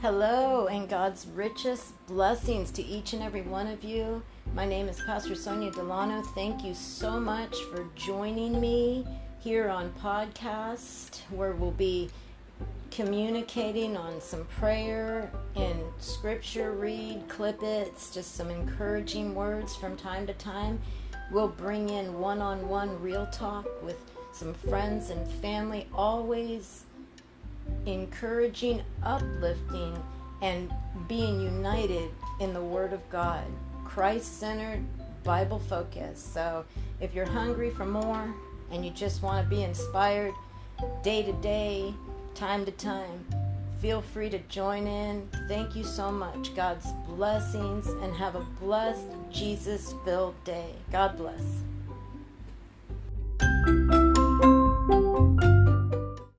Hello, and God's richest blessings to each and every one of you. My name is Pastor Sonia Dalano. Thank you so much for joining me here on podcast, where we'll be communicating on some prayer and scripture read, clip it's just some encouraging words from time to time. We'll bring in one on one real talk with some friends and family, always encouraging, uplifting, and being united in the Word of God. Christ centered, Bible focused. So if you're hungry for more and you just want to be inspired day to day, time to time, feel free to join in. Thank you so much. God's blessings and have a blessed, Jesus filled day. God bless.